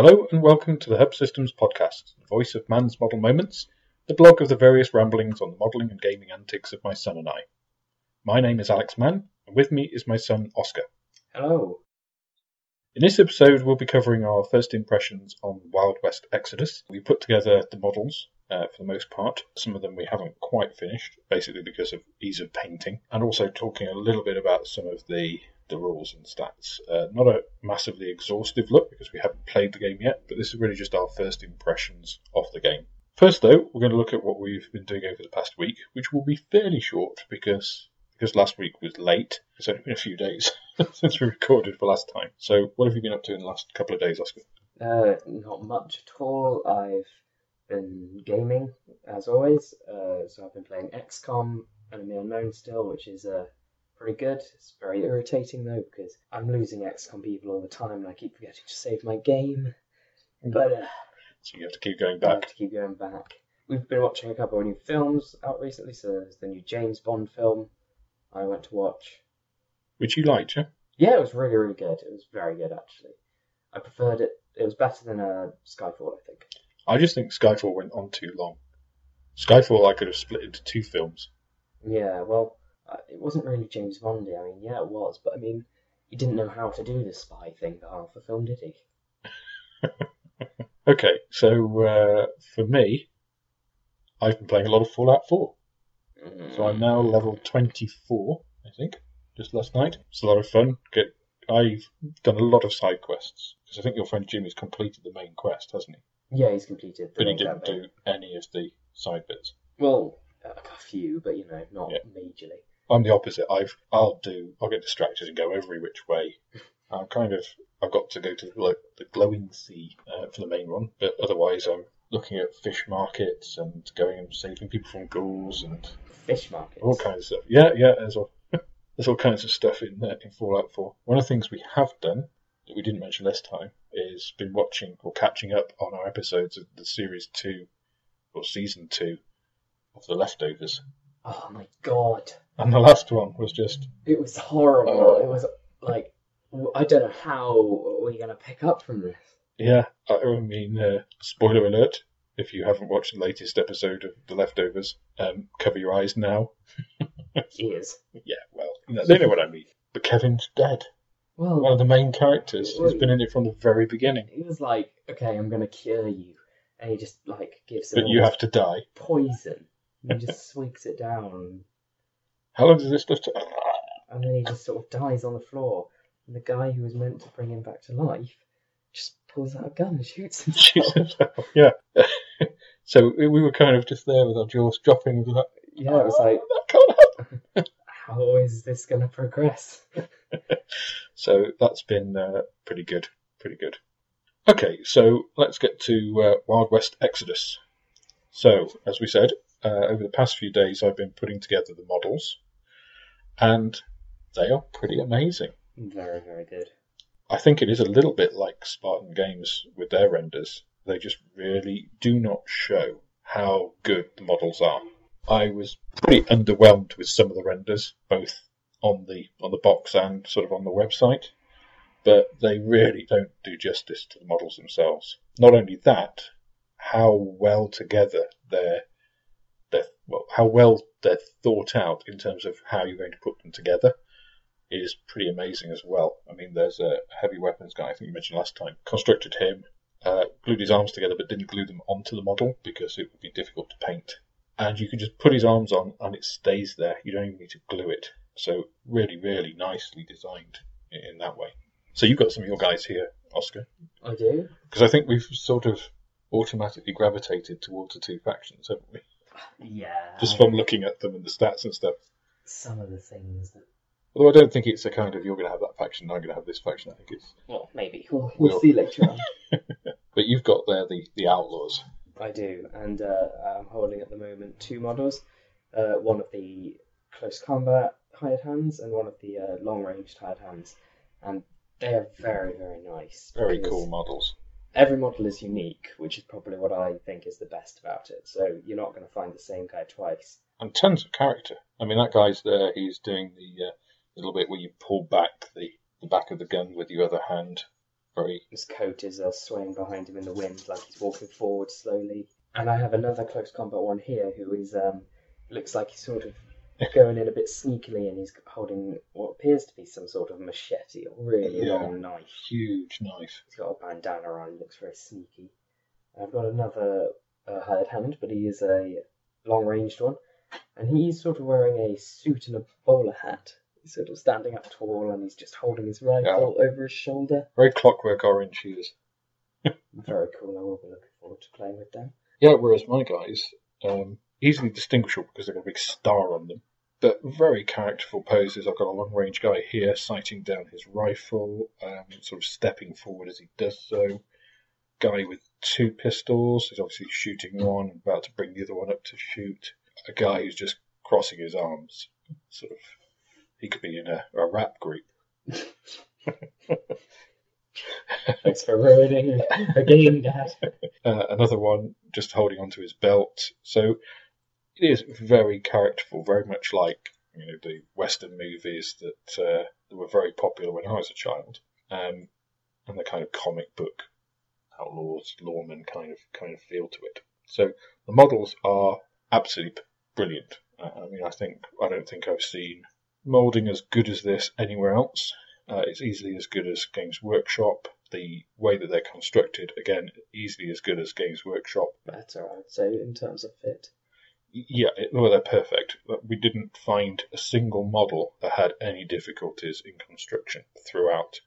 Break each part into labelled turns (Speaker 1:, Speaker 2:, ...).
Speaker 1: Hello and welcome to the Hub Systems podcast, the voice of man's model moments, the blog of the various ramblings on the modelling and gaming antics of my son and I. My name is Alex Mann, and with me is my son Oscar.
Speaker 2: Hello.
Speaker 1: In this episode, we'll be covering our first impressions on Wild West Exodus. We put together the models uh, for the most part. Some of them we haven't quite finished, basically because of ease of painting, and also talking a little bit about some of the the rules and stats. Uh, not a massively exhaustive look because we haven't played the game yet, but this is really just our first impressions of the game. First, though, we're going to look at what we've been doing over the past week, which will be fairly short because because last week was late. It's only been a few days since we recorded for last time. So, what have you been up to in the last couple of days, Oscar?
Speaker 2: Uh, not much at all. I've been gaming as always. Uh, so I've been playing XCOM Enemy Unknown still, which is uh, pretty good. It's very irritating though because I'm losing XCOM people all the time and I keep forgetting to save my game. But uh,
Speaker 1: So you have to keep going
Speaker 2: I have
Speaker 1: back.
Speaker 2: to keep going back. We've been watching a couple of new films out recently. So there's the new James Bond film I went to watch.
Speaker 1: Which you liked, yeah?
Speaker 2: Yeah, it was really, really good. It was very good actually. I preferred it. It was better than uh, Skyfall, I think.
Speaker 1: I just think Skyfall went on too long. Skyfall I could have split into two films.
Speaker 2: Yeah, well, it wasn't really James Bondy. I mean, yeah, it was, but I mean, he didn't know how to do the spy thing for half the film, did he?
Speaker 1: Okay, so uh, for me, I've been playing a lot of Fallout 4. So I'm now level 24, I think, just last night. It's a lot of fun. Get, I've done a lot of side quests because I think your friend Jim has completed the main quest, hasn't he?
Speaker 2: Yeah, he's completed. The
Speaker 1: But he didn't do any of the side bits.
Speaker 2: Well, a few, but you know, not
Speaker 1: Yeah.
Speaker 2: majorly.
Speaker 1: I'm the opposite. I've I'll do I'll get distracted and go every which way. I'm kind of I've got to go to the, like, the glowing sea uh, for the main one, but otherwise I'm looking at fish markets and going and saving people from ghouls and
Speaker 2: Fish markets.
Speaker 1: all kinds of stuff. Yeah, yeah. There's all there's all kinds of stuff in uh, in Fallout 4. One of the things we have done that we didn't mention last time is been watching or catching up on our episodes of the series two or season two of the leftovers.
Speaker 2: Oh my god,
Speaker 1: And the last one was just
Speaker 2: it was horrible.
Speaker 1: Oh.
Speaker 2: It was like I don't know how we're gonna pick up from this.
Speaker 1: Yeah, I mean, uh, spoiler alert. If you haven't watched the latest episode of The Leftovers, um, cover your eyes now.
Speaker 2: Ears.
Speaker 1: Yeah, well, they know what I mean. But Kevin's dead.
Speaker 2: Well,
Speaker 1: One of the main characters. He's been in it from the very beginning.
Speaker 2: he was like, "Okay, I'm gonna cure you," and he just like gives
Speaker 1: But you have to die.
Speaker 2: poison. And he just swigs it down,
Speaker 1: How long does this stuff take?
Speaker 2: and then he just sort of dies on the floor. And the guy who was meant to bring him back to life just pulls out a gun and shoots him.
Speaker 1: Jesus. yeah. so we were kind of just there with our jaws dropping. Like,
Speaker 2: Yeah, it was like,
Speaker 1: "Oh, that can't happen.
Speaker 2: how is this gonna progress?
Speaker 1: So that's been uh, pretty good, pretty good. Okay, so let's get to uh, Wild West Exodus. So, as we said, uh, over the past few days, I've been putting together the models, and they are pretty amazing.
Speaker 2: Very, very good.
Speaker 1: I think it is a little bit like Spartan Games with their renders. They just really do not show how good the models are. I was pretty underwhelmed with some of the renders, both on the on the box and sort of on the website, but they really don't do justice to the models themselves. Not only that, how well together they're they're well, how well they're thought out in terms of how you're going to put them together is pretty amazing as well. I mean, there's a heavy weapons guy, I think you mentioned last time, constructed him, uh, glued his arms together, but didn't glue them onto the model because it would be difficult to paint. And you can just put his arms on and it stays there. You don't even need to glue it. So, really, really nicely designed in that way. So, you've got some of your guys here, Oscar,
Speaker 2: I do.
Speaker 1: because I think we've sort of automatically gravitated towards the two factions, haven't we?
Speaker 2: Yeah.
Speaker 1: Just from looking at them and the stats and stuff.
Speaker 2: some of the things that.
Speaker 1: Although I don't think it's a kind of you're going to have that faction, I'm going to have this faction. I think it's
Speaker 2: Well, maybe we'll, we'll
Speaker 1: We'll-
Speaker 2: see later on.
Speaker 1: But you've got there the, the outlaws.
Speaker 2: I do, and uh, I'm holding at the moment two models. Uh, one of the close combat hired hands, and one of the uh, long range hired hands, and they are very, very nice.
Speaker 1: Very cool models.
Speaker 2: Every model is unique, which is probably what I think is the best about it. So you're not going to find the same guy twice.
Speaker 1: And tons of character. I mean, that guy's there, he's doing the uh, little bit where you pull back the, the back of the gun with your other hand. Very
Speaker 2: His coat is uh, swaying behind him in the wind, like he's walking forward slowly. And I have another close combat one here, who is um, looks like he's sort of going in a bit sneakily, and he's holding what appears to be some sort of machete or really
Speaker 1: Yeah.
Speaker 2: long knife.
Speaker 1: huge knife.
Speaker 2: He's got a bandana on. He looks very sneaky. I've got another uh, hired hand, but he is a long-ranged one, and he's sort of wearing a suit and a bowler hat. He's sort of standing up tall, and he's just holding his rifle over his shoulder.
Speaker 1: Very clockwork orange he is.
Speaker 2: Very cool. I will be looking forward to playing with them.
Speaker 1: Yeah, whereas my guys, um, easily distinguishable because they've got a big star on them. But very characterful poses. I've got a long range guy here sighting down his rifle, um, sort of stepping forward as he does so. Guy with two pistols, he's obviously shooting one, and about to bring the other one up to shoot. A guy who's just crossing his arms, sort of. He could be in a, a rap group.
Speaker 2: Thanks for ruining a game, Dad.
Speaker 1: uh, another one just holding onto his belt. So it is very characterful, very much like you know the Western movies that, uh, that were very popular when I was a child, um, and the kind of comic book outlaws, lawmen kind of kind of feel to it. So the models are absolutely brilliant. I mean, I think I don't think I've seen molding as good as this anywhere else. Uh, it's easily as good as Games Workshop. The way that they're constructed, again, easily as good as Games Workshop.
Speaker 2: Better, I would say, in terms of fit.
Speaker 1: Yeah, well, they're perfect. We didn't find a single model that had any difficulties in construction throughout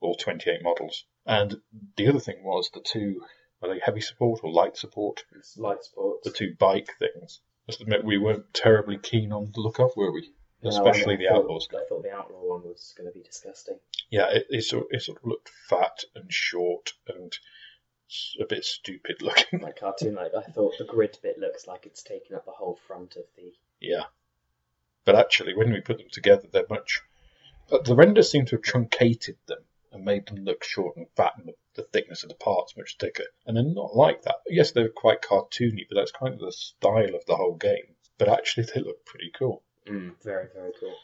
Speaker 1: all 28 models. And the other thing was the two, are they heavy support or light support?
Speaker 2: It's light support.
Speaker 1: The two bike things. Must admit, we weren't terribly keen on the look of, were we?
Speaker 2: No,
Speaker 1: Especially the
Speaker 2: thought-
Speaker 1: Outlaws.
Speaker 2: I thought the outlaw one was going to be disgusting.
Speaker 1: Yeah, it, it, sort, it sort of looked fat and short and s- a bit stupid looking.
Speaker 2: Like cartoon, like I thought the grid bit looks like it's taken up the whole front of the.
Speaker 1: Yeah. But actually, when we put them together, they're much. But the renders seem to have truncated them and made them look short and fat, and the, the thickness of the parts much thicker. And they're not like that. Yes, they're quite cartoony, but that's kind of the style of the whole game. But actually, they look pretty cool.
Speaker 2: Mm, very, very cool.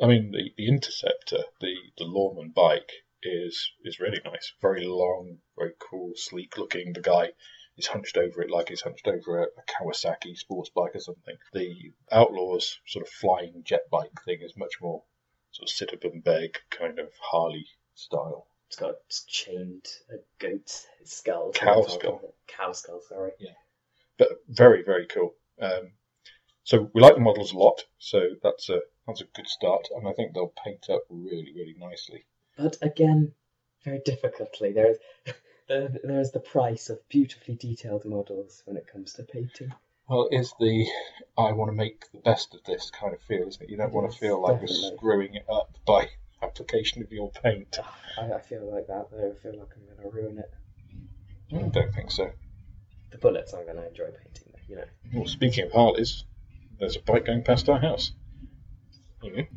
Speaker 1: I mean, the, the Interceptor, the, the Lawman bike, is is really nice. Very long, very cool, sleek looking. The guy is hunched over it like he's hunched over a, a Kawasaki sports bike or something. The Outlaws sort of flying jet bike thing is much more sort of sit up and beg kind of Harley style.
Speaker 2: It's got chained a goat's skull.
Speaker 1: Cow skull.
Speaker 2: Cow skull, sorry. Yeah.
Speaker 1: But very, very cool. Um, so we like the models a lot, so that's a that's a good start, and I think they'll paint up really, really nicely.
Speaker 2: But again, very difficultly. There's there's the price of beautifully detailed models when it comes to painting.
Speaker 1: Well, it is the I want to make the best of this kind of feel, isn't it? You don't want to feel like
Speaker 2: definitely.
Speaker 1: you're screwing it up by application of your paint.
Speaker 2: Ah, I, I feel like that though. I feel like I'm going to ruin it.
Speaker 1: I don't think so.
Speaker 2: The bullets I'm going to enjoy painting, though, you know.
Speaker 1: Well, speaking of Harleys, there's a bike going past our house.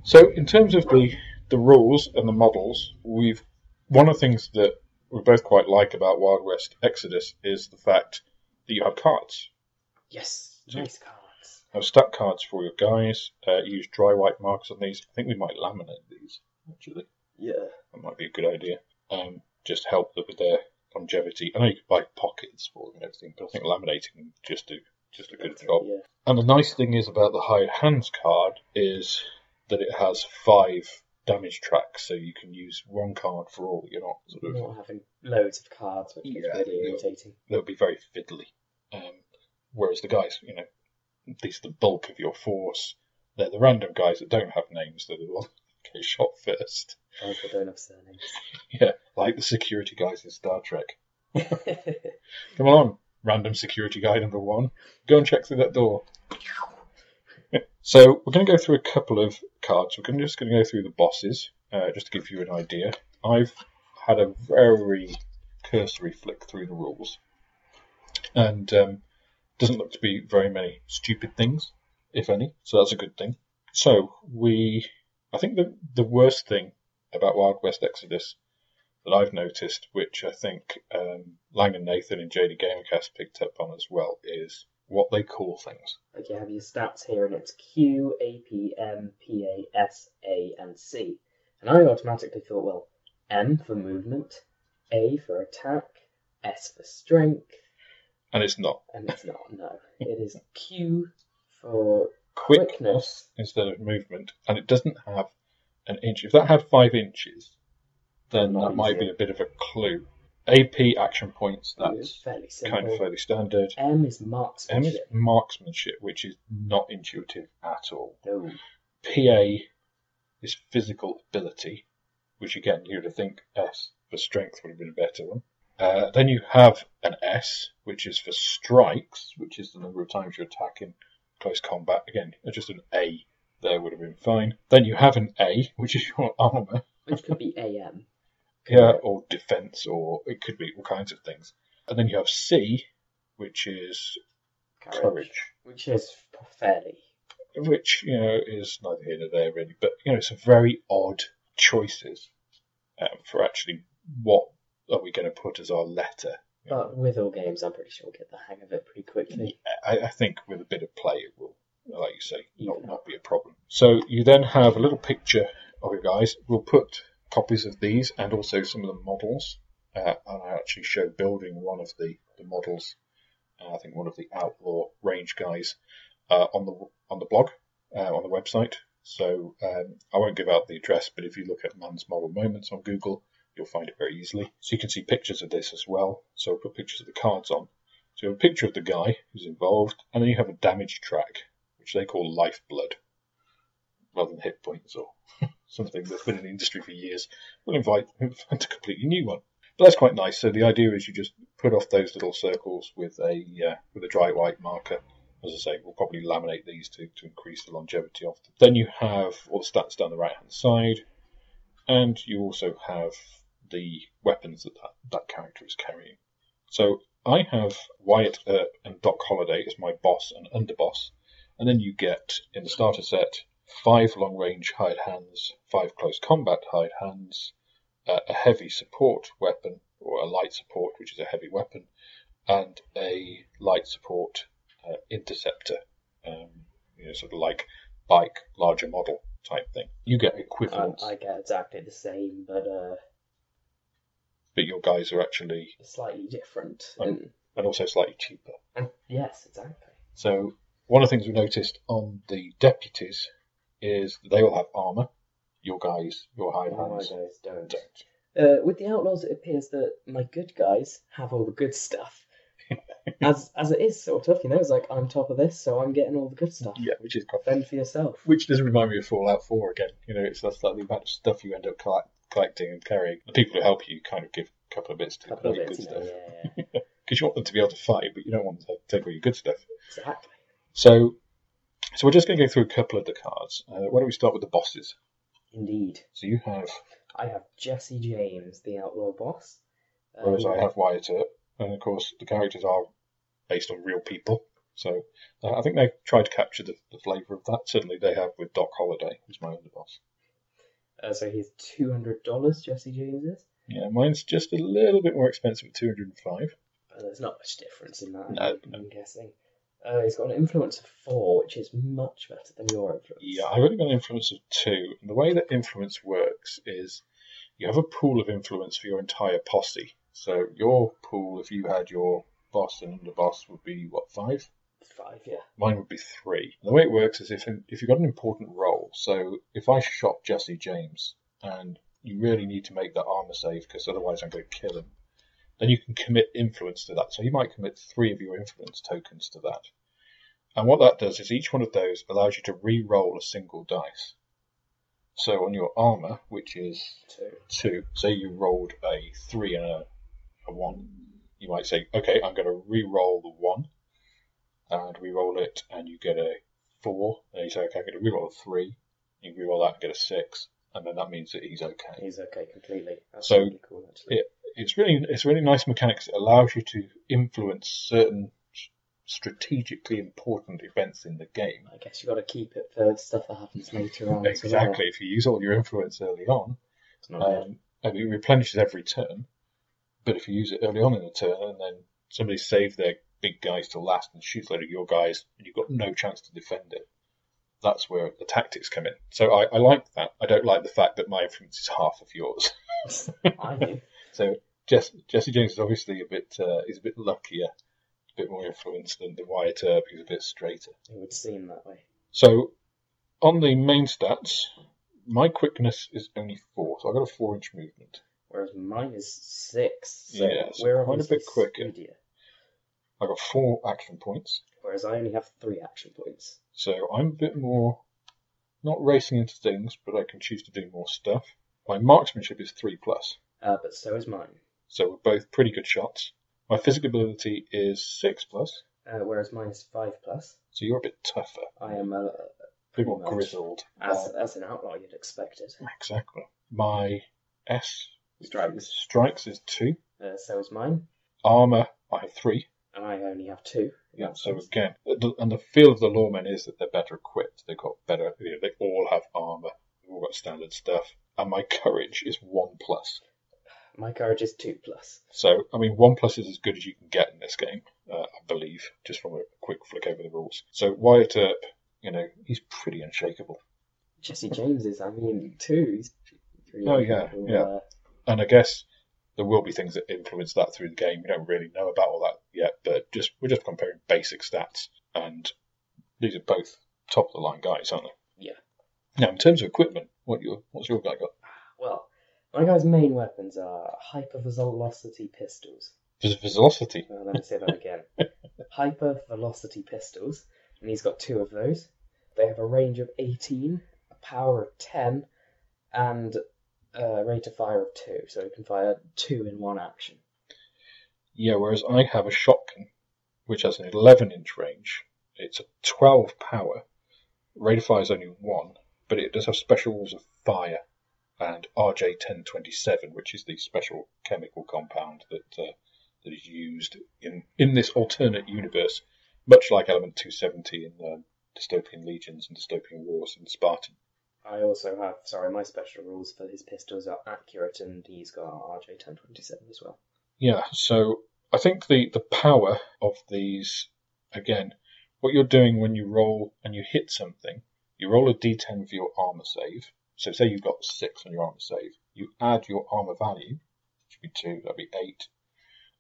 Speaker 1: So, in terms of the the rules and the models, we've one of the things that we both quite like about Wild West Exodus is the fact that you have cards.
Speaker 2: Yes,
Speaker 1: So-
Speaker 2: nice cards.
Speaker 1: Have stack cards for your guys. Uh, use dry white marks on these. I think we might laminate these actually.
Speaker 2: Yeah.
Speaker 1: That might be a good idea. Um, just help them with their longevity. I know you could buy pockets for them and everything, but I think laminating them just do just a good job.
Speaker 2: Yeah.
Speaker 1: And the nice thing is about the hired hands card is that it has five damage tracks, so you can use one card for all. You're not sort of
Speaker 2: Not having loads of cards, which gets
Speaker 1: Yeah,
Speaker 2: really irritating.
Speaker 1: they'll be very fiddly. Um, whereas the guys, you know, these are the bulk of your force. They're the random guys that don't have names. They're the ones that get shot first.
Speaker 2: Guys that don't have surnames.
Speaker 1: Yeah, like the security guys in Star Trek. Come along, random security guy number one. Go and check through that door. So we're going to go through a couple of cards. We're just going to go through the bosses, uh, just to give you an idea. I've had a very cursory flick through the rules, and um, doesn't look to be very many stupid things, if any. So that's a good thing. So we, I think the the worst thing about Wild West Exodus that I've noticed, which I think um, Lang and Nathan and JD Gamercast picked up on as well, is what they call things.
Speaker 2: Like you have your stats here, and it's Q, A, P, M, P, A, S, A, and C. And I automatically thought, well, M for movement, A for attack, S for strength,
Speaker 1: And it's not.
Speaker 2: and it's not. No, it is Q for
Speaker 1: Quickness
Speaker 2: quickness.
Speaker 1: instead of movement, and it doesn't have an inch. If that had five inches, then that might be a bit of a clue. AP action points, that's
Speaker 2: fairly simple.
Speaker 1: kind of fairly standard.
Speaker 2: M is
Speaker 1: M is
Speaker 2: marksmanship.
Speaker 1: marksmanship, which is not intuitive at all.
Speaker 2: No.
Speaker 1: PA is physical ability, which again you would think S for strength would have been a better one. Uh, then you have an S, which is for strikes, which is the number of times you attack in close combat. Again, just an A there would have been fine. Then you have an A, which is your armor,
Speaker 2: Which could be AM.
Speaker 1: Yeah, or defense, or it could be all kinds of things. And then you have C, which is
Speaker 2: Courage.
Speaker 1: courage.
Speaker 2: Which is fairly.
Speaker 1: which you know is neither here nor there really, but you know it's a very odd choices um, for actually what are we going to put as our letter.
Speaker 2: But with all games, I'm pretty sure we'll get the hang of it pretty quickly.
Speaker 1: I, I think with a bit of play, it will, like you say, not, not be a problem. So you then have a little picture of your guys. We'll put copies of these and also some of the models, uh, and I actually show building one of the the models. Uh, I think one of the outlaw range guys uh, on the on the blog uh, on the website. So um, I won't give out the address, but if you look at Man's Model Moments on Google, you'll find it very easily. So you can see pictures of this as well. So I'll put pictures of the cards on. So you have a picture of the guy who's involved, and then you have a damage track, which they call lifeblood, rather than hit points or something that's been in the industry for years. We'll invite, invent a completely new one. But that's quite nice. So the idea is you just put off those little circles with a uh, with a dry white marker. As I say, we'll probably laminate these to, to increase the longevity of them. Then you have all the stats down the right hand side, and you also have the weapons that that, that character is carrying. So I have Wyatt Earp and Doc Holliday as my boss and underboss, and then you get in the starter set five long range hired hands, five close combat hired hands, uh, a heavy support weapon or a light support, which is a heavy weapon, and a light support uh, interceptor, um, you know, sort of like bike, larger model type thing. You get
Speaker 2: Um,
Speaker 1: equivalents,
Speaker 2: I get exactly the same, but uh,
Speaker 1: but your guys are actually
Speaker 2: slightly different.
Speaker 1: Oh.
Speaker 2: And,
Speaker 1: and also slightly cheaper.
Speaker 2: and yes, exactly.
Speaker 1: So one of the things we noticed on the deputies is they all have armor. Your guys, your hide
Speaker 2: Oh, my
Speaker 1: hands
Speaker 2: guys don't.
Speaker 1: don't.
Speaker 2: Uh, with the outlaws, it appears that my good guys have all the good stuff. as as it is, sort of. You know, it's like I'm top of this, so I'm getting all the good stuff.
Speaker 1: Yeah, which is quite
Speaker 2: Fend for yourself.
Speaker 1: which does remind me of Fallout 4 again. You know, it's that's like the amount of stuff you end up collect, collecting and carrying. The people who help you kind of give a couple of bits to
Speaker 2: couple of bits,
Speaker 1: good stuff
Speaker 2: yeah, yeah,
Speaker 1: because you want them to be able to fight, but you don't want them to take all your good stuff.
Speaker 2: exactly.
Speaker 1: So, so we're just going to go through a couple of the cards. Uh, why don't we start with the bosses?
Speaker 2: Indeed.
Speaker 1: So you have,
Speaker 2: I have Jesse James, the outlaw boss.
Speaker 1: whereas
Speaker 2: Um,
Speaker 1: I have Wyatt Earp, and of course the characters are based on real people. So uh, I think they've tried to capture the, the flavour of that. Certainly they have with Doc Holliday, who's my underboss.
Speaker 2: Uh, so he's two hundred dollars. Jesse James is.
Speaker 1: Yeah, mine's just a little bit more expensive at 205.
Speaker 2: Uh, there's not much difference in that.
Speaker 1: No,
Speaker 2: I'm,
Speaker 1: no.
Speaker 2: I'm guessing. Uh, he's got an influence of four, which is much better than your influence.
Speaker 1: Yeah, I've only got an influence of two. And the way that influence works is you have a pool of influence for your entire posse. So your pool, if you had your boss and underboss, would be what five?
Speaker 2: Five, yeah.
Speaker 1: Mine would be three. The way it works is if if you've got an important role. So if I shot Jesse James and you really need to make that armor save because otherwise I'm going to kill him, then you can commit influence to that. So you might commit three of your influence tokens to that. And what that does is each one of those allows you to re-roll a single dice. So on your armor, which is
Speaker 2: Two.
Speaker 1: two, say you rolled a three and a, a one, you might say, okay, I'm going to re-roll the one, and re-roll it, and you get a four. And you say, okay, I'm going to re-roll a three. You re-roll that and get a six, and then that means that he's okay.
Speaker 2: He's okay completely. That's
Speaker 1: So,
Speaker 2: really cool, actually.
Speaker 1: it- It's really, it's really nice mechanics. It allows you to influence certain strategically important events in the game.
Speaker 2: I guess you've got to keep it for stuff that happens later on. well.
Speaker 1: Exactly. If you use all your influence early on,
Speaker 2: It's not bad.
Speaker 1: Um, and it replenishes every turn. But if you use it early on in the turn and then somebody saves their big guys to last and shoots a load of your guys and you've got no chance to defend it, that's where the tactics come in. So I, I like that. I don't like the fact that my influence is half of yours.
Speaker 2: I do.
Speaker 1: So Jess, Jesse James is obviously a bit uh, he's a bit luckier, a bit more influenced than the Wyatt Earp. He's a bit straighter.
Speaker 2: It would seem that way.
Speaker 1: So on the main stats, my quickness is only four, so I got a four inch movement.
Speaker 2: Whereas mine is six. So
Speaker 1: Yeah, so
Speaker 2: we're
Speaker 1: quite a bit quicker. I got four action points,
Speaker 2: Whereas I only have three action points.
Speaker 1: so I'm a bit more not racing into things, but I can choose to do more stuff. My marksmanship is three plus,
Speaker 2: Uh, but so is mine.
Speaker 1: So we're both pretty good shots. My physical ability is six plus,
Speaker 2: Uh, whereas mine is five plus.
Speaker 1: so you're a bit tougher,
Speaker 2: I am uh,
Speaker 1: a bit more grizzled.
Speaker 2: as
Speaker 1: Uh,
Speaker 2: as an outlaw you'd expect it.
Speaker 1: exactly. My S
Speaker 2: Strikes.
Speaker 1: strikes is two.
Speaker 2: Uh, so is mine,
Speaker 1: Armor I have three.
Speaker 2: and I only have two.
Speaker 1: Yeah, so again, the- and the feel of the lawmen is that they're better equipped. They've got better, you know, they all have armor. They've all got standard stuff. And my courage is one plus.
Speaker 2: My courage is two plus.
Speaker 1: So, I mean, one plus is as good as you can get in this game, uh, I believe, just from a quick flick over the rules. So Wyatt Earp, you know, he's pretty unshakable.
Speaker 2: Jesse James is, I mean, two. He's
Speaker 1: Oh, yeah, yeah.
Speaker 2: uh,
Speaker 1: And I guess there will be things that influence that through the game. We don't really know about all that yet, but just we're just comparing basic stats, and these are both top of the line guys, aren't they?
Speaker 2: Yeah.
Speaker 1: Now, in terms of equipment, what your what's your guy got?
Speaker 2: well, my guy's main weapons are hypervelocity pistols.
Speaker 1: Vis- Velocity.
Speaker 2: Uh, let me say that again. Hyper velocity pistols, and he's got two of those. They have a range of 18, a power of 10, and a rate of fire of 2, so he can fire two in one action.
Speaker 1: Yeah, whereas I have a shotgun, which has an 11 inch range. It's a 12 power. Rate of fire is only one, but it does have special rules of fire and RJ1027, which is the special chemical compound that uh, that is used in in this alternate universe, much like Element 270 in um, Dystopian Legions and Dystopian Wars in Spartan.
Speaker 2: I also have, sorry, my special rules for his pistols are accurate, and he's got RJ1027 as well.
Speaker 1: Yeah, so I think the, the power of these, again, what you're doing when you roll and you hit something, you roll a d10 for your armor save. So say you've got six on your armor save, you add your armor value, which would be two, that'd be eight,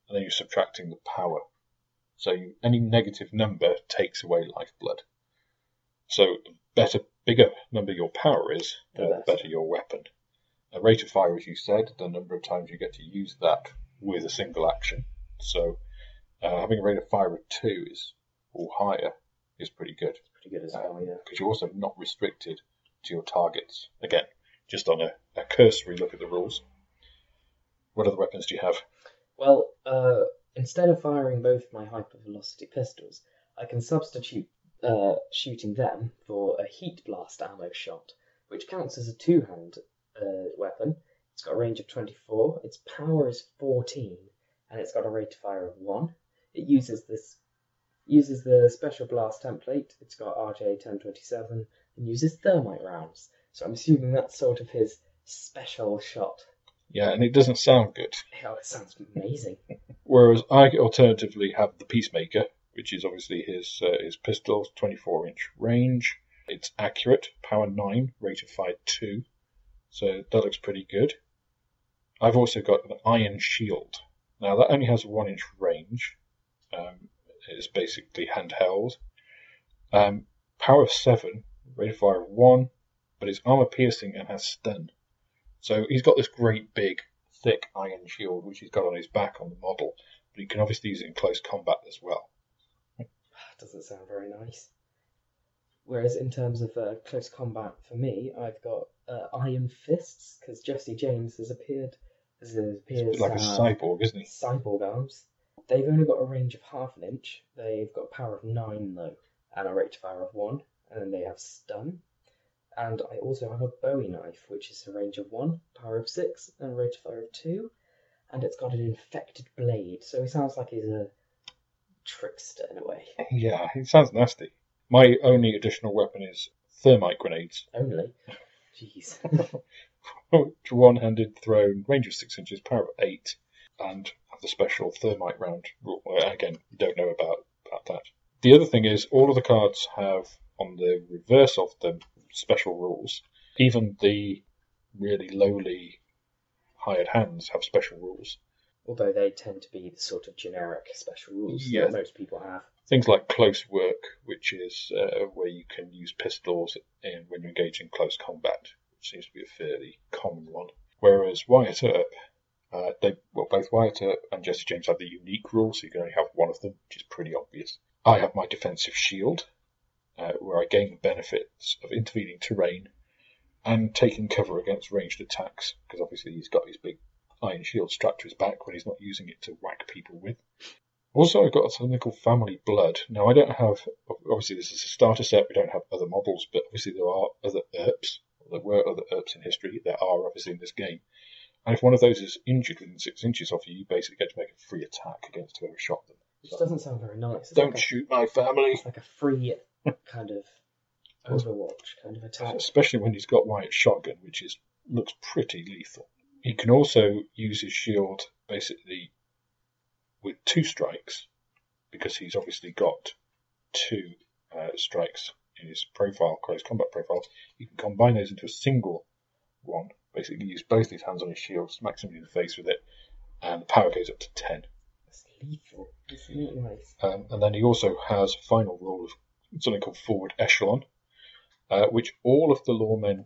Speaker 1: and then you're subtracting the power. So you, any negative number takes away lifeblood. So the better, bigger number your power is,
Speaker 2: The
Speaker 1: uh, the
Speaker 2: better.
Speaker 1: your weapon. A rate of fire, as you said, the number of times you get to use that with a single action. So uh, having a rate of fire of two is or higher is pretty good It's
Speaker 2: Pretty good as well, yeah.
Speaker 1: because you're also not restricted to your targets. Again, just on a, a cursory look at the rules. What other weapons do you have?
Speaker 2: Well, uh, instead of firing both my hypervelocity pistols, I can substitute uh, shooting them for a heat blast ammo shot, which counts as a two-hand uh, weapon. It's got a range of 24, its power is 14, and it's got a rate of fire of 1. It uses this uses the special blast template. It's got RJ1027 and uses thermite rounds. So I'm assuming that's sort of his special shot.
Speaker 1: Yeah, and it doesn't sound good.
Speaker 2: Oh, it sounds amazing.
Speaker 1: Whereas I alternatively have the Peacemaker, which is obviously his uh, his pistol, 24 inch range. It's accurate, power 9, rate of fire 2. So that looks pretty good. I've also got an Iron Shield. Now that only has a 1 inch range. Um, it's basically handheld. Um, power 7, rate of fire of 1, but it's armor piercing and has stun. So he's got this great big thick iron shield which he's got on his back on the model, but he can obviously use it in close combat as well.
Speaker 2: Doesn't sound very nice. Whereas in terms of uh, close combat for me, I've got uh, Iron Fists because Jesse James has appeared has
Speaker 1: He's a bit like a cyborg, isn't he?
Speaker 2: cyborg arms. They've only got a range of half an inch. They've got a power of nine though, and a rate of fire of one, and then they have stun. And I also have a Bowie knife, which is a range of one, power of six, and rate of fire of two, and it's got an infected blade. So he sounds like he's a trickster in a way.
Speaker 1: Yeah, he sounds nasty. My only additional weapon is thermite grenades.
Speaker 2: Only. Jeez.
Speaker 1: One-handed thrown, range of six inches, power of eight, and have the special thermite round Again, you don't know about, about that. The other thing is, all of the cards have on the reverse of the special rules. Even the really lowly hired hands have special rules.
Speaker 2: although they tend to be the sort of generic special rules
Speaker 1: Yeah.
Speaker 2: that most people have.
Speaker 1: Things like close work, which is uh, where you can use pistols in, when you engage in close combat, which seems to be a fairly common one. Whereas Wyatt Earp, uh, they well both Wyatt Earp and Jesse James have the unique rule, so you can only have one of them, which is pretty obvious. I have my defensive shield, uh, where I gain the benefits of intervening terrain and taking cover against ranged attacks, because obviously he's got his big iron shield strapped to his back when he's not using it to whack people with. Also, I've got something called Family Blood. Now, I don't have, obviously, this is a starter set, we don't have other models, but obviously, there are other Earps. There were other Earps in history. There are, obviously, in this game. And if one of those is injured within six inches of you, you basically get to make a free attack against whoever shot them.
Speaker 2: Which doesn't sound very nice. It's
Speaker 1: Don't
Speaker 2: like a,
Speaker 1: shoot my family!
Speaker 2: it's like a free kind of Overwatch kind of attack.
Speaker 1: Especially when he's got Wyatt's shotgun, which is looks pretty lethal. He can also use his shield basically with two strikes, because he's obviously got two uh, strikes in his profile, close combat profiles. You can combine those into a single one. Basically, use both his hands on his shield, smack somebody in the face with it, and the power goes up to ten.
Speaker 2: It's lethal. It's not nice.
Speaker 1: Um, and then he also has a final rule of something called forward echelon, uh, which all of the lawmen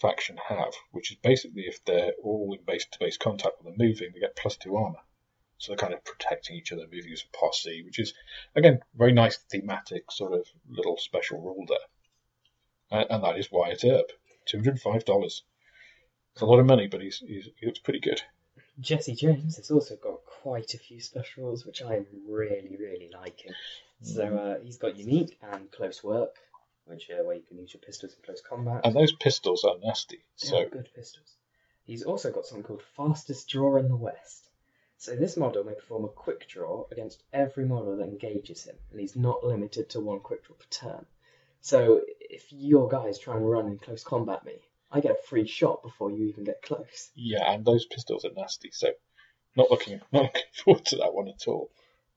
Speaker 1: faction have, which is basically if they're all in base to base contact when they're moving, they get plus two armor. So they're kind of protecting each other, moving as a posse, which is, again, very nice thematic sort of little special rule there. Uh, and that is Wyatt Earp. $205. It's a lot of money, but he's, he's, he looks pretty good.
Speaker 2: Jesse James has also got quite a few specials, which I'm really, really liking. So uh, he's got unique and close work, which uh, where you can use your pistols in close combat.
Speaker 1: And those pistols are nasty.
Speaker 2: They
Speaker 1: So
Speaker 2: are good pistols. He's also got something called fastest draw in the West. So this model may perform a quick draw against every model that engages him, and he's not limited to one quick draw per turn. So if your guys try and run in close combat me, I get a free shot before you even get close.
Speaker 1: Yeah, and those pistols are nasty. So, not looking not looking forward to that one at all.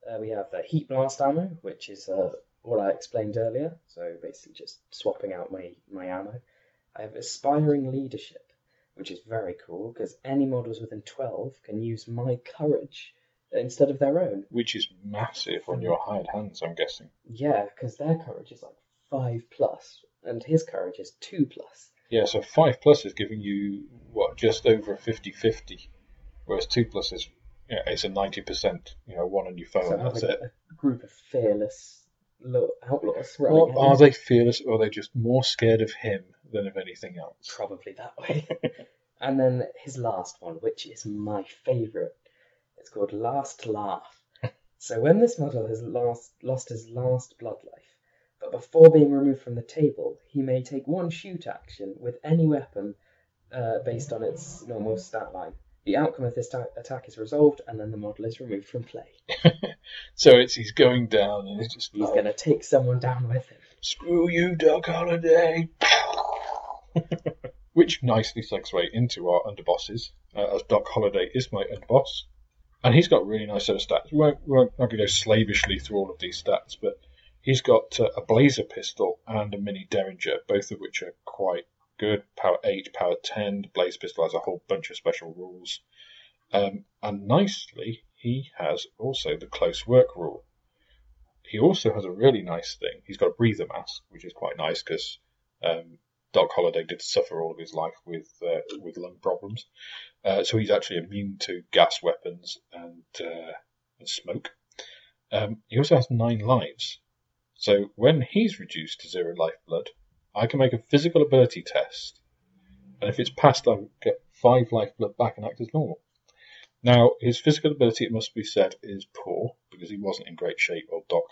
Speaker 2: Uh, we have the heat blast ammo, which is uh, what I explained earlier. So basically, just swapping out my my ammo. I have aspiring leadership, which is very cool because any models within twelve can use my courage instead of their own.
Speaker 1: Which is massive on your hired hands, I'm guessing.
Speaker 2: Yeah, because their courage is like five plus, and his courage is two plus.
Speaker 1: Yeah, so five plus is giving you what just over a 50-50, whereas two plus is yeah, it's a ninety percent. You know, one on your phone,
Speaker 2: so
Speaker 1: that's it.
Speaker 2: a group of fearless little outlaws running
Speaker 1: are they fearless, or are they just more scared of him than of anything else?
Speaker 2: Probably that way. and then his last one, which is my favourite. It's called Last Laugh. so when this model has lost, lost his last blood life, but before being removed from the table, he may take one shoot action with any weapon uh, based on its normal stat line. The outcome of this ta- attack is resolved, and then the model is removed from play.
Speaker 1: So it's he's going down, and it's just
Speaker 2: He's going to take someone down with him.
Speaker 1: screw you, Doc Holliday. Which nicely segues into our underbosses, uh, as Doc Holliday is my underboss. And he's got a really nice set of stats. We won't, we won't, not going to go slavishly through all of these stats, but he's got uh, a Blazer pistol and a Mini Derringer, both of which are quite good. Power 8, power 10. The Blazer pistol has a whole bunch of special rules. Um, and nicely, he has also the close work rule. He also has a really nice thing. He's got a breather mask, which is quite nice because um, Doc Holliday did suffer all of his life with uh, with lung problems, uh, so he's actually immune to gas weapons and, uh, and smoke. Um, he also has nine lives, so when he's reduced to zero lifeblood, I can make a physical ability test, and if it's passed, I get five lifeblood back and act as normal. Now, his physical ability, it must be said, is poor because he wasn't in great shape, old Doc.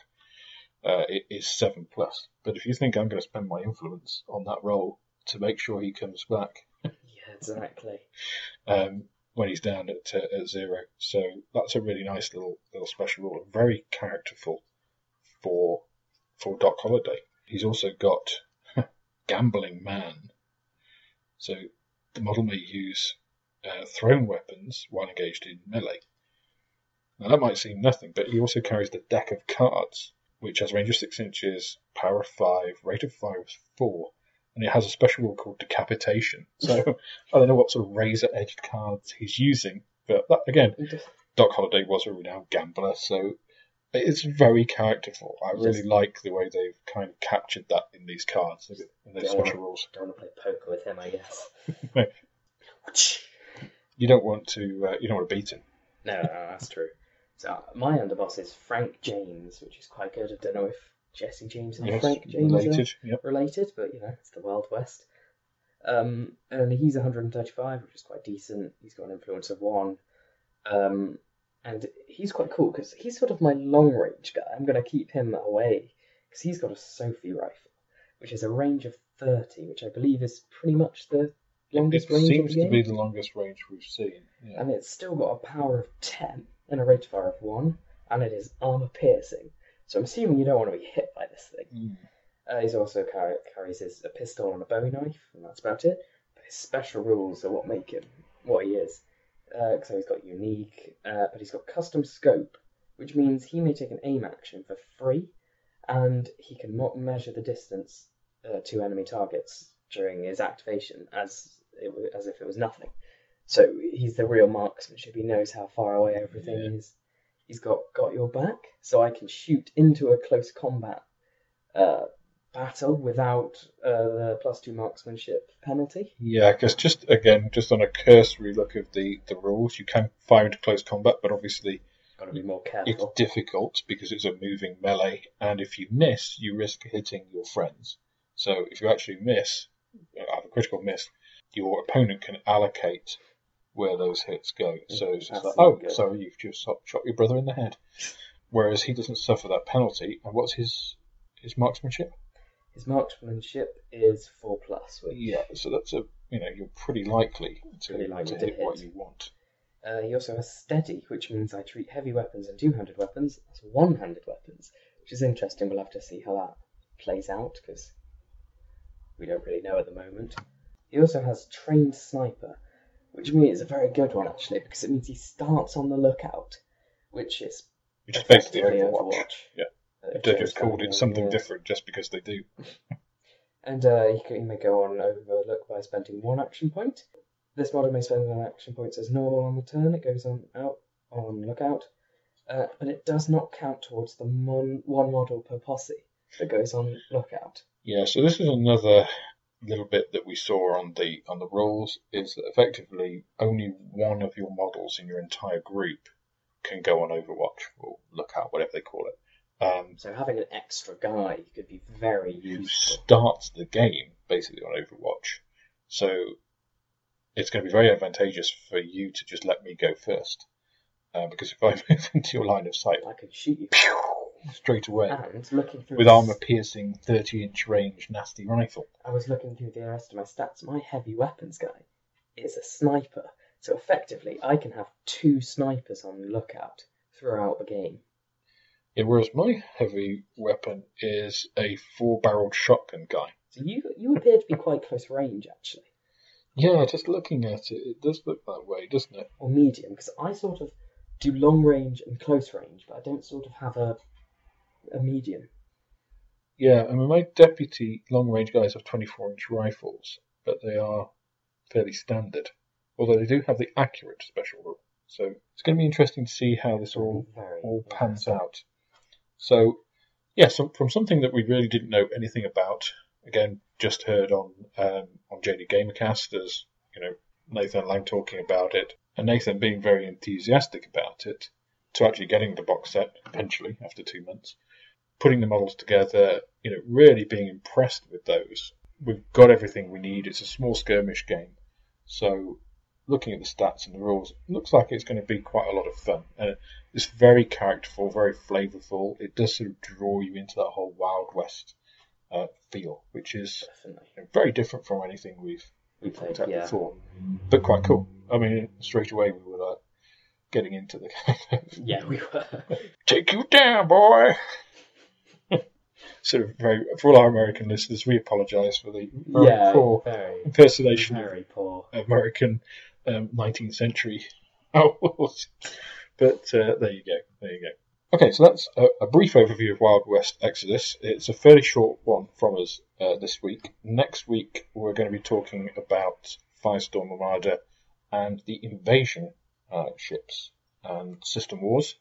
Speaker 1: Uh, it is seven plus. But if you think I'm going to spend my influence on that role to make sure he comes back
Speaker 2: Yeah, exactly.
Speaker 1: um, when he's down at, uh, at zero, so that's a really nice little little special rule, very characterful for for Doc Holliday. He's also got gambling man, so the model may use uh, thrown weapons while engaged in melee. Now that might seem nothing, but he also carries the deck of cards, which has range of six inches, power of five, rate of fire is four, and it has a special rule called decapitation. So I don't know what sort of razor edged cards he's using, but that, again, Doc Holliday was a renowned gambler, so it's very characterful. I really
Speaker 2: Just-
Speaker 1: like the way they've kind of captured that in these cards, in these
Speaker 2: Yeah.
Speaker 1: special rules.
Speaker 2: Don't want to play poker with him, I guess.
Speaker 1: You don't want to, uh, you don't want to beat him.
Speaker 2: No, no, no, that's true. So my underboss is Frank James, which is quite good. I don't know if Jesse James and
Speaker 1: Yes,
Speaker 2: Frank James are
Speaker 1: related. Yep.
Speaker 2: related, but you know, it's the Wild West. Um, and he's 135, which is quite decent. He's got an influence of one. Um, and he's quite cool because he's sort of my long range guy. I'm going to keep him away because he's got a Sophie rifle, which is a range of 30, which I believe is pretty much the longest
Speaker 1: It
Speaker 2: range of
Speaker 1: seems to be the longest range we've seen. Yeah.
Speaker 2: And it's still got a power of 10 and a rate of fire of 1, and it is armor piercing. So I'm assuming you don't want to be hit by this thing.
Speaker 1: Mm.
Speaker 2: Uh, he's also car- carries his, a pistol and a bowie knife, and that's about it. But his special rules are what make him what he is. Uh, so he's got unique, uh, but he's got custom scope, which means he may take an aim action for free, and he can mo- measure the distance uh, to enemy targets during his activation as it, as if it was nothing. So he's the real marksmanship. He knows how far away everything
Speaker 1: Yeah.
Speaker 2: is. He's got got your back, so I can shoot into a close combat uh, battle without uh, the plus two marksmanship penalty.
Speaker 1: Yeah, because just again, just on a cursory look of the, the rules, you can fire into close combat, but obviously
Speaker 2: Got to be more
Speaker 1: it's difficult because it's a moving melee, and if you miss, you risk hitting your friends. So if you actually miss, uh, have a critical miss, your opponent can allocate where those hits go. So it's just
Speaker 2: That's
Speaker 1: like, oh,
Speaker 2: good.
Speaker 1: sorry, you've just shot, shot your brother in the head. Whereas he doesn't suffer that penalty. And what's his his marksmanship?
Speaker 2: His marksmanship is four plus, which
Speaker 1: Yeah, so that's a you know you're pretty likely to,
Speaker 2: Pretty likely
Speaker 1: to
Speaker 2: to
Speaker 1: hit, what
Speaker 2: hit.
Speaker 1: you want.
Speaker 2: Uh, he also has steady, which means I treat heavy weapons and two-handed weapons as one-handed weapons, which is interesting. We'll have to see how that plays out because we don't really know at the moment. He also has trained sniper, which means is a very good one actually because it means he starts on the lookout, which is
Speaker 1: Which is basically
Speaker 2: effectively
Speaker 1: Overwatch. Yeah,
Speaker 2: Uh,
Speaker 1: they just called it something
Speaker 2: yeah.
Speaker 1: different just because they do.
Speaker 2: And uh, you, can, you may go on overlook by spending one action point. This model may spend an action point as normal on the turn. It goes on out on lookout, uh, but it does not count towards the mon- one model per posse that goes on lookout.
Speaker 1: Yeah, so this is another little bit that we saw on the on the rules is that effectively only one of your models in your entire group can go on Overwatch or Lookout, whatever they call it. Um,
Speaker 2: So having an extra guy could be very useful.
Speaker 1: you
Speaker 2: useful.
Speaker 1: start the game basically on Overwatch, so it's going to be very advantageous for you to just let me go first, uh, because if I move into your line of sight,
Speaker 2: I can shoot you.
Speaker 1: pew, straight away
Speaker 2: And looking through
Speaker 1: with
Speaker 2: the
Speaker 1: armor piercing, thirty inch range, nasty rifle.
Speaker 2: I was looking through the rest of my stats. My heavy weapons guy is a sniper. So effectively, I can have two snipers on lookout throughout the game.
Speaker 1: Yeah, whereas my heavy weapon is a four-barreled shotgun guy.
Speaker 2: So you you appear to be quite close range, actually,
Speaker 1: Yeah, just looking at it, it does look that way, doesn't it?
Speaker 2: or medium, because I sort of do long range and close range, but I don't sort of have a a medium.
Speaker 1: Yeah, I mean, my deputy long-range guys have 24-inch rifles, but they are fairly standard. Although they do have the accurate special rule, so it's going to be interesting to see how this all
Speaker 2: Very
Speaker 1: all pans out. So, yeah, so from something that we really didn't know anything about, again, just heard on um, on JD Gamercast as you know Nathan Lang talking about it, and Nathan being very enthusiastic about it, to actually getting the box set eventually after two months, putting the models together, you know, really being impressed with those. We've got everything we need. It's a small skirmish game, so looking at the stats and the rules, it looks like it's going to be quite a lot of fun. And it's very characterful, very flavourful. It does sort of draw you into that whole Wild West uh, feel, which is
Speaker 2: Definitely.
Speaker 1: very different from anything we've
Speaker 2: We played,
Speaker 1: looked at
Speaker 2: yeah.
Speaker 1: before, but quite cool. I mean, straight away we were like getting into the
Speaker 2: Yeah, we were.
Speaker 1: take you down, boy. sort of very for all our American listeners, we apologise for the very
Speaker 2: yeah,
Speaker 1: poor
Speaker 2: very,
Speaker 1: impersonation of
Speaker 2: very poor.
Speaker 1: American um, 19th century outlaws. But uh, there you go. There you go. Okay, so that's a, a brief overview of Wild West Exodus. It's a fairly short one from us uh, this week. Next week, we're going to be talking about Firestorm Armada and the invasion uh, ships. and System Wars,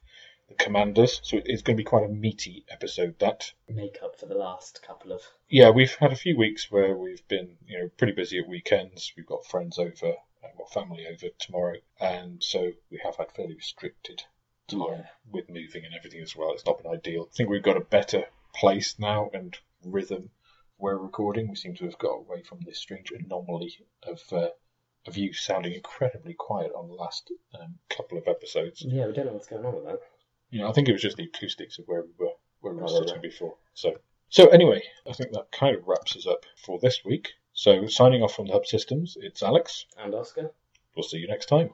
Speaker 1: the Commanders. So it's going to be quite a meaty episode. That
Speaker 2: Make up for the last couple of.
Speaker 1: yeah, we've had a few weeks where we've been you know pretty busy at weekends. We've got friends over, and got family over tomorrow, and so we have had fairly restricted time
Speaker 2: Yeah.
Speaker 1: with moving and everything as well. It's not been ideal. I think we've got a better place now and rhythm where we're recording. We seem to have got away from this strange anomaly of uh, of you sounding incredibly quiet on the last um, couple of episodes.
Speaker 2: Yeah, we don't know what's going on with that.
Speaker 1: You know, I think it was just the acoustics of where we were where we were
Speaker 2: Probably.
Speaker 1: sitting before. So so anyway, I think that kind of wraps us up for this week. So signing off from the Hub Systems, it's Alex.
Speaker 2: And Oscar?
Speaker 1: We'll see you next time.